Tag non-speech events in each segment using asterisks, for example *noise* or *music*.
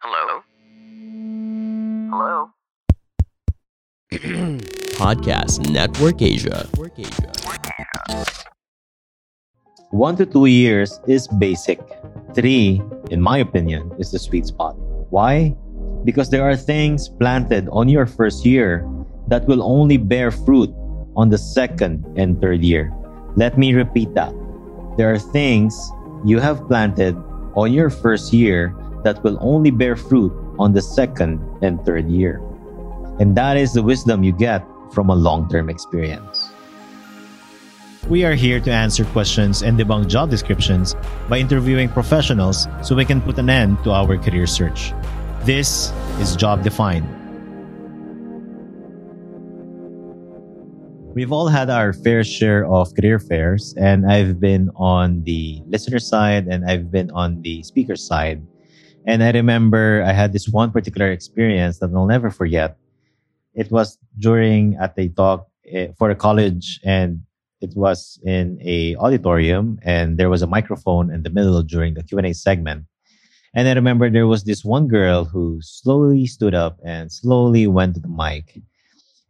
Hello? Hello? *clears throat* Podcast Network Asia. One to two years is basic. Three, in my opinion, is the sweet spot. Why? Because there are things planted on your first year that will only bear fruit on the second and third year. Let me repeat that. There are things you have planted on your first year that will only bear fruit on the second and third year. And that is the wisdom you get from a long term experience. We are here to answer questions and debunk job descriptions by interviewing professionals so we can put an end to our career search. This is Job Defined. We've all had our fair share of career fairs, and I've been on the listener side and I've been on the speaker side. And I remember I had this one particular experience that I'll never forget. It was during at a talk eh, for a college, and it was in a auditorium, and there was a microphone in the middle during the Q and A segment. And I remember there was this one girl who slowly stood up and slowly went to the mic.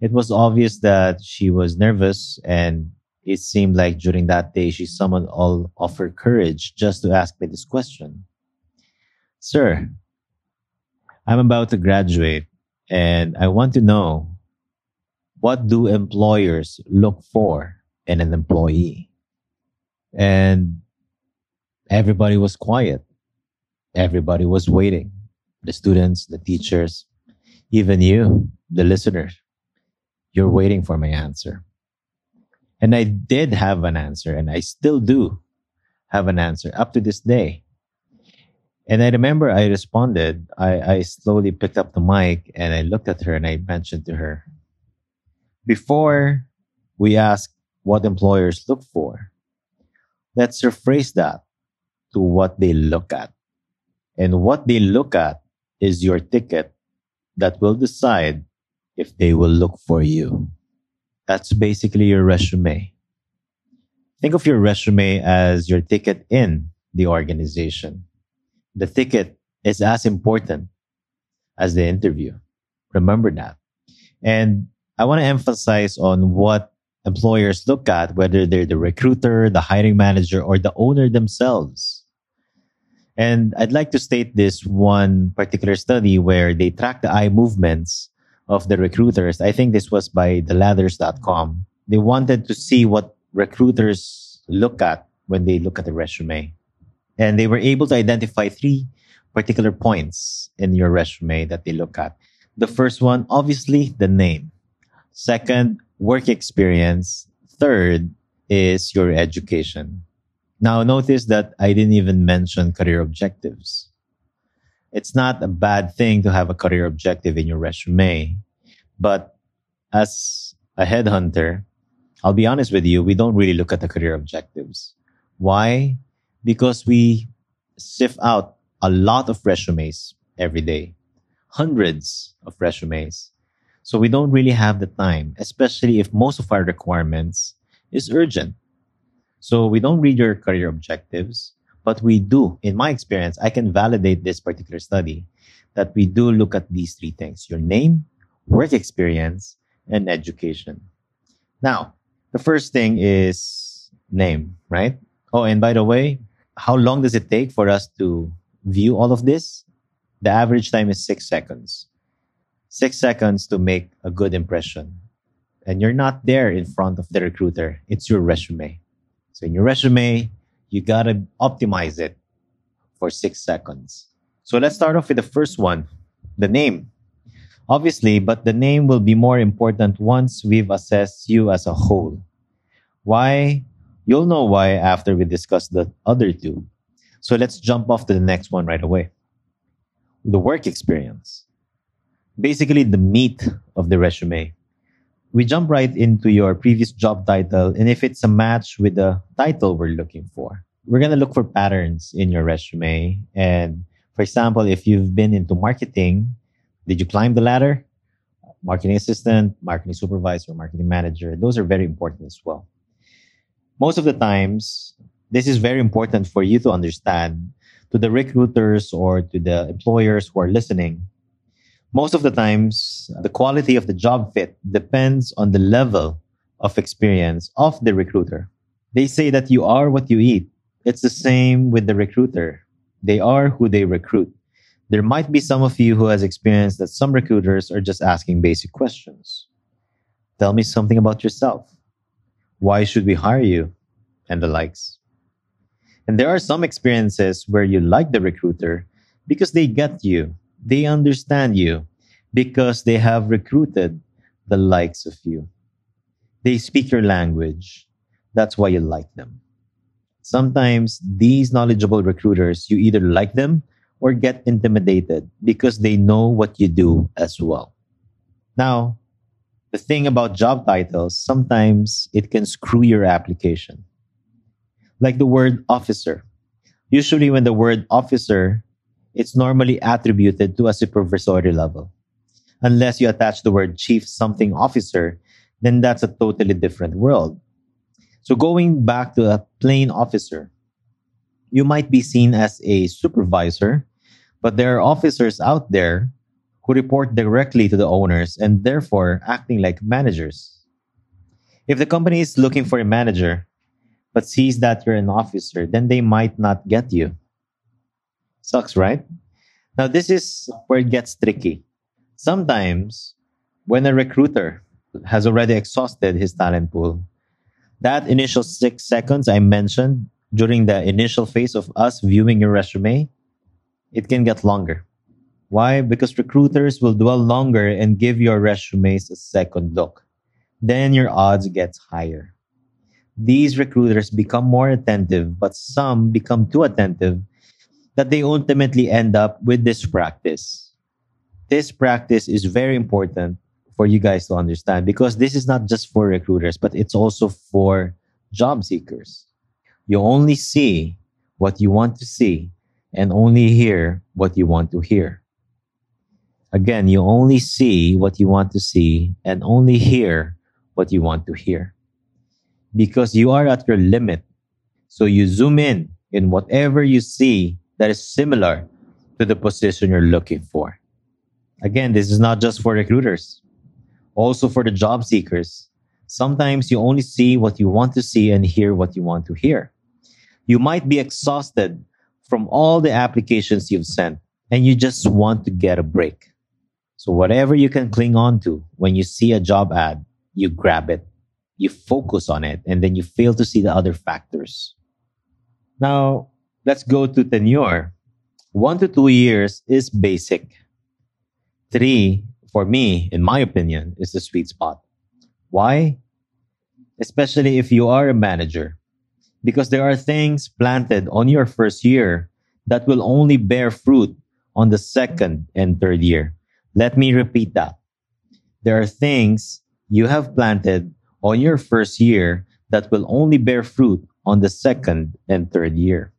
It was obvious that she was nervous, and it seemed like during that day she summoned all of her courage just to ask me this question. Sir, I'm about to graduate and I want to know what do employers look for in an employee? And everybody was quiet. Everybody was waiting. The students, the teachers, even you, the listeners. You're waiting for my answer. And I did have an answer, and I still do have an answer up to this day. And I remember I responded. I, I slowly picked up the mic and I looked at her and I mentioned to her, before we ask what employers look for, let's rephrase that to what they look at. And what they look at is your ticket that will decide if they will look for you. That's basically your resume. Think of your resume as your ticket in the organization. The ticket is as important as the interview. Remember that. And I want to emphasize on what employers look at, whether they're the recruiter, the hiring manager, or the owner themselves. And I'd like to state this one particular study where they track the eye movements of the recruiters. I think this was by theladders.com. They wanted to see what recruiters look at when they look at the resume. And they were able to identify three particular points in your resume that they look at. The first one, obviously, the name. Second, work experience. Third is your education. Now, notice that I didn't even mention career objectives it's not a bad thing to have a career objective in your resume. But as a headhunter, I'll be honest with you, we don't really look at the career objectives. Why? Because we sift out a lot of resumes every day, hundreds of resumes. So we don't really have the time, especially if most of our requirements is urgent. So we don't read your career objectives. But we do, in my experience, I can validate this particular study that we do look at these three things your name, work experience, and education. Now, the first thing is name, right? Oh, and by the way, how long does it take for us to view all of this? The average time is six seconds. Six seconds to make a good impression. And you're not there in front of the recruiter. It's your resume. So in your resume, you gotta optimize it for six seconds. So let's start off with the first one, the name. Obviously, but the name will be more important once we've assessed you as a whole. Why? You'll know why after we discuss the other two. So let's jump off to the next one right away. The work experience. Basically, the meat of the resume we jump right into your previous job title and if it's a match with the title we're looking for we're going to look for patterns in your resume and for example if you've been into marketing did you climb the ladder marketing assistant marketing supervisor marketing manager those are very important as well most of the times this is very important for you to understand to the recruiters or to the employers who are listening, most of the times the quality of the job fit depends on the level of experience of the recruiter. They say that you are what you eat. It's the same with the recruiter. They are who they recruit. There might be some of you who has experienced that some recruiters are just asking basic questions. Tell me something about yourself. Why should we hire you? And the likes. And there are some experiences where you like the recruiter because they get you, they understand you, because they have recruited the likes of you. They speak your language. That's why you like them. Sometimes these knowledgeable recruiters, you either like them or get intimidated because they know what you do as well. Now, the thing about job titles, sometimes it can screw your application. Like the word officer. Usually, when the word officer, it's normally attributed to a supervisory level. Unless you attach the word chief something officer, then that's a totally different world. So going back to a plain officer, you might be seen as a supervisor, but there are officers out there who report directly to the owners and therefore acting like managers. If the company is looking for a manager, but sees that you're an officer, then they might not get you. Sucks, right? Now, this is where it gets tricky. Sometimes, when a recruiter has already exhausted his talent pool, that initial six seconds I mentioned during the initial phase of us viewing your resume, it can get longer. Why? Because recruiters will dwell longer and give your resumes a second look. Then your odds get higher. These recruiters become more attentive, but some become too attentive that they ultimately end up with this practice. This practice is very important for you guys to understand because this is not just for recruiters, but it's also for job seekers. You only see what you want to see and only hear what you want to hear. Again, you only see what you want to see and only hear what you want to hear. Because you are at your limit. So you zoom in in whatever you see that is similar to the position you're looking for. Again, this is not just for recruiters, also for the job seekers. Sometimes you only see what you want to see and hear what you want to hear. You might be exhausted from all the applications you've sent and you just want to get a break. So whatever you can cling on to when you see a job ad, you grab it, you focus on it, and then you fail to see the other factors. Now, let's go to tenure. One to two years is basic. Three, for me, in my opinion, is the sweet spot. Why? Especially if you are a manager. Because there are things planted on your first year that will only bear fruit on the second and third year. Let me repeat that. There are things you have planted on your first year that will only bear fruit on the second and third year.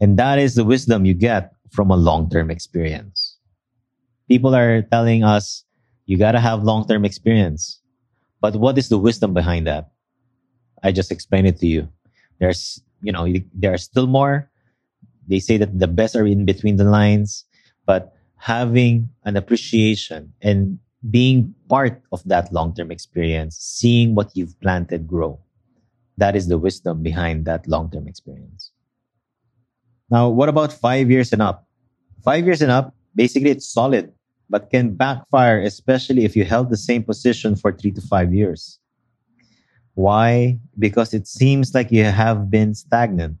And that is the wisdom you get from a long term experience. People are telling us you got to have long term experience. But what is the wisdom behind that? I just explained it to you. There's, you know, there are still more. They say that the best are in between the lines, but having an appreciation and being part of that long term experience, seeing what you've planted grow. That is the wisdom behind that long term experience. Now, what about five years and up? Five years and up, basically it's solid, but can backfire, especially if you held the same position for three to five years. Why? Because it seems like you have been stagnant.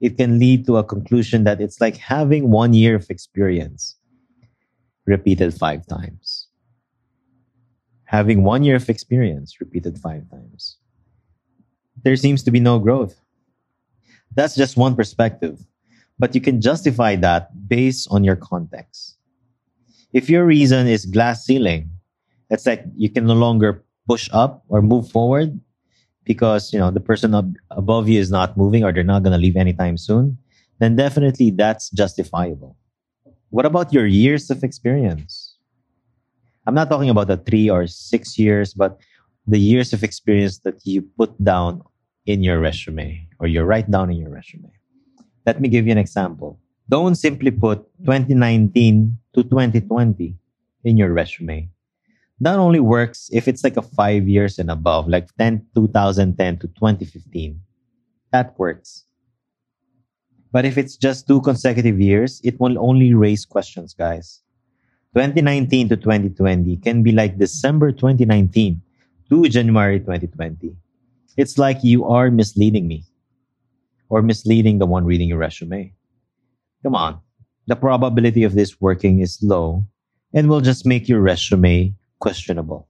It can lead to a conclusion that it's like having one year of experience repeated five times. Having one year of experience repeated five times. There seems to be no growth. That's just one perspective, but you can justify that based on your context. If your reason is glass ceiling, it's like you can no longer push up or move forward because you know the person ab- above you is not moving or they're not going to leave anytime soon then definitely that's justifiable what about your years of experience? I'm not talking about the three or six years, but the years of experience that you put down in your resume or you write down in your resume. Let me give you an example. Don't simply put 2019 to 2020 in your resume. That only works if it's like a five years and above, like 10, 2010 to 2015. That works. But if it's just two consecutive years, it will only raise questions, guys. 2019 to 2020 can be like December 2019 to January 2020. It's like you are misleading me or misleading the one reading your resume. Come on. The probability of this working is low and will just make your resume questionable.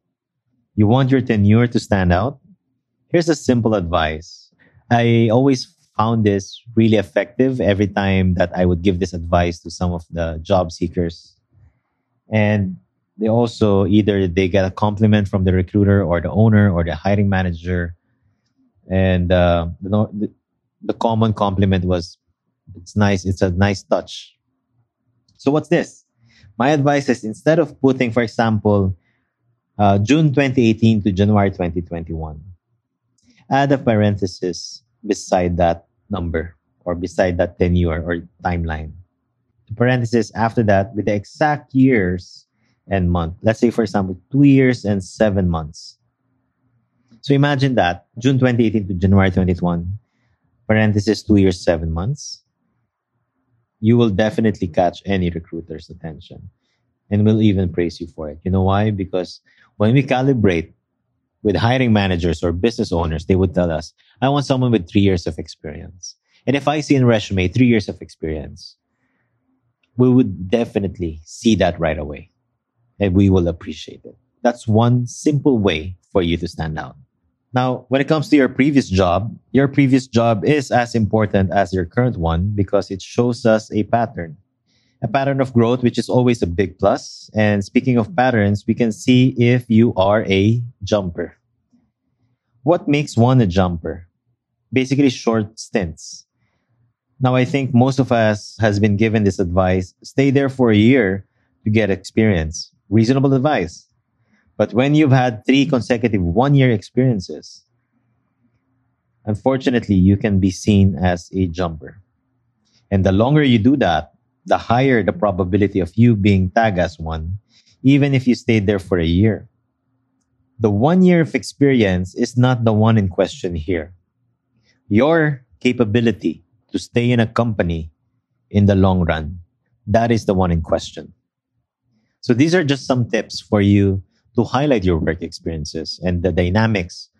You want your tenure to stand out? Here's a simple advice. I always found this really effective every time that I would give this advice to some of the job seekers. And they also either they get a compliment from the recruiter or the owner or the hiring manager. And uh, the, the common compliment was, it's nice. It's a nice touch. So what's this? My advice is instead of putting, for example, uh, June 2018 to January 2021, add a parenthesis beside that number or beside that tenure or timeline. The parenthesis after that with the exact years and month. Let's say, for example, two years and seven months. So imagine that June 2018 to January 2021, parenthesis, two years, seven months. You will definitely catch any recruiter's attention and will even praise you for it. You know why? Because when we calibrate with hiring managers or business owners, they would tell us, I want someone with three years of experience. And if I see in resume three years of experience, we would definitely see that right away and we will appreciate it. That's one simple way for you to stand out. Now, when it comes to your previous job, your previous job is as important as your current one because it shows us a pattern a pattern of growth, which is always a big plus. And speaking of patterns, we can see if you are a jumper. What makes one a jumper? Basically, short stints. Now, I think most of us has been given this advice: stay there for a year to get experience. Reasonable advice. But when you've had three consecutive one-year experiences, unfortunately, you can be seen as a jumper. And the longer you do that, the higher the probability of you being tagged as one, even if you stayed there for a year. The one year of experience is not the one in question here. Your capability to stay in a company in the long run, that is the one in question. So these are just some tips for you to highlight your work experiences and the dynamics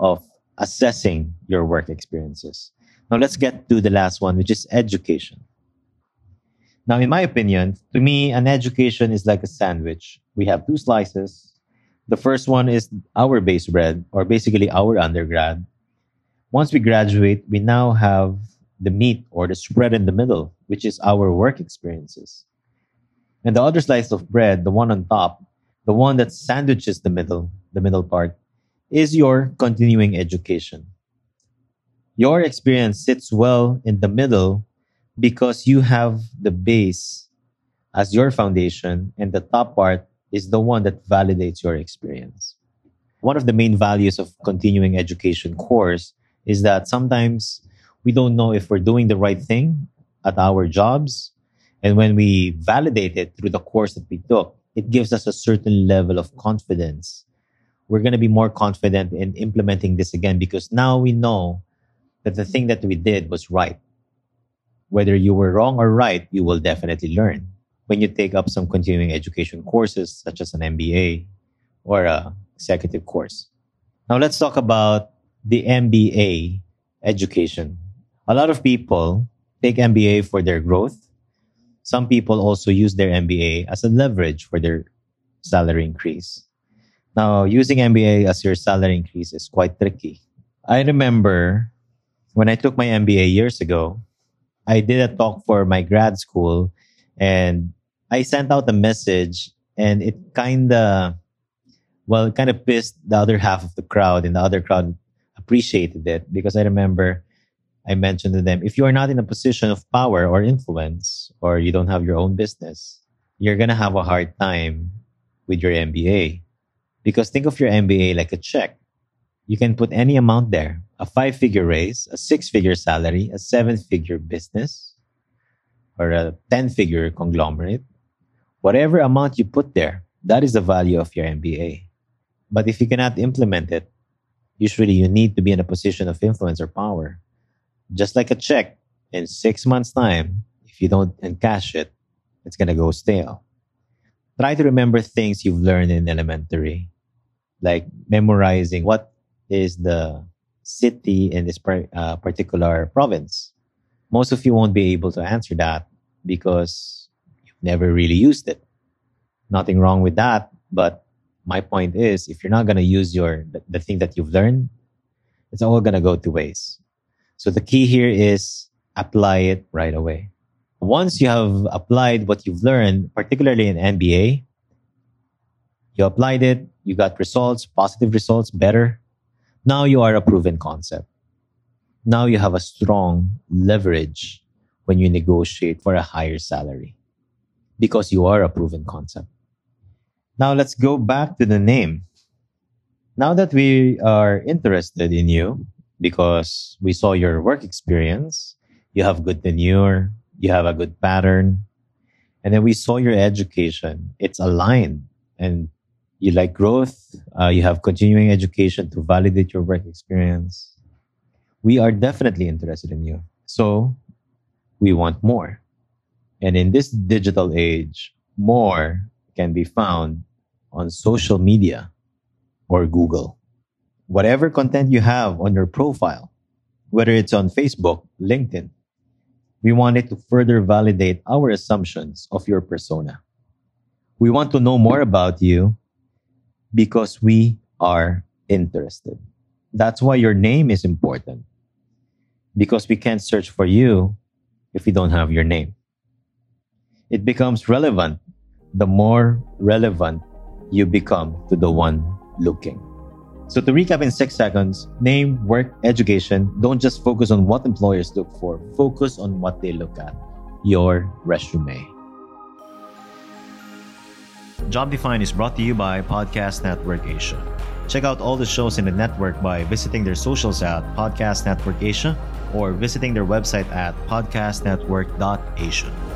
of assessing your work experiences. Now let's get to the last one, which is education. Now, in my opinion, to me, an education is like a sandwich. We have two slices. The first one is our base bread, or basically our undergrad. Once we graduate, we now have the meat or the spread in the middle, which is our work experiences. And the other slice of bread, the one on top, the one that sandwiches the middle, the middle part, is your continuing education. Your experience sits well in the middle because you have the base as your foundation and the top part is the one that validates your experience. One of the main values of continuing education course is that sometimes we don't know if we're doing the right thing at our jobs. And when we validate it through the course that we took, it gives us a certain level of confidence. We're going to be more confident in implementing this again because now we know that the thing that we did was right whether you were wrong or right, you will definitely learn when you take up some continuing education courses such as an MBA or a executive course. Now let's talk about the MBA education. A lot of people take MBA for their growth. Some people also use their MBA as a leverage for their salary increase. Now, using MBA as your salary increase is quite tricky. I remember when I took my MBA years ago, I did a talk for my grad school and I sent out a message and it kind of, well, it kind of pissed the other half of the crowd and the other crowd appreciated it because I remember I mentioned to them, if you are not in a position of power or influence or you don't have your own business, you're going to have a hard time with your MBA because think of your MBA like a check. You can put any amount there a five figure raise, a six figure salary, a seven figure business, or a 10 figure conglomerate. Whatever amount you put there, that is the value of your MBA. But if you cannot implement it, usually you need to be in a position of influence or power. Just like a check, in six months' time, if you don't encash it, it's going to go stale. Try to remember things you've learned in elementary, like memorizing what is the city in this uh, particular province. Most of you won't be able to answer that because you've never really used it. Nothing wrong with that, but my point is if you're not going to use your the, the thing that you've learned, it's all going to go to waste. So the key here is apply it right away. Once you have applied what you've learned, particularly in MBA, you applied it, you got results, positive results, better. Now you are a proven concept. Now you have a strong leverage when you negotiate for a higher salary because you are a proven concept. Now let's go back to the name. Now that we are interested in you because we saw your work experience, you have good tenure, you have a good pattern, and then we saw your education. It's aligned and you like growth, uh, you have continuing education to validate your work experience. We are definitely interested in you. So we want more. And in this digital age, more can be found on social media or Google. Whatever content you have on your profile, whether it's on Facebook, LinkedIn, we wanted to further validate our assumptions of your persona. We want to know more about you because we are interested. That's why your name is important. Because we can't search for you if we don't have your name. It becomes relevant the more relevant you become to the one looking. So to recap in six seconds, name, work, education, don't just focus on what employers look for, focus on what they look at, your resume. Job Defined is brought to you by Podcast Network Asia. Check out all the shows in the network by visiting their socials at Podcast Network Asia or visiting their website at podcastnetwork.asia.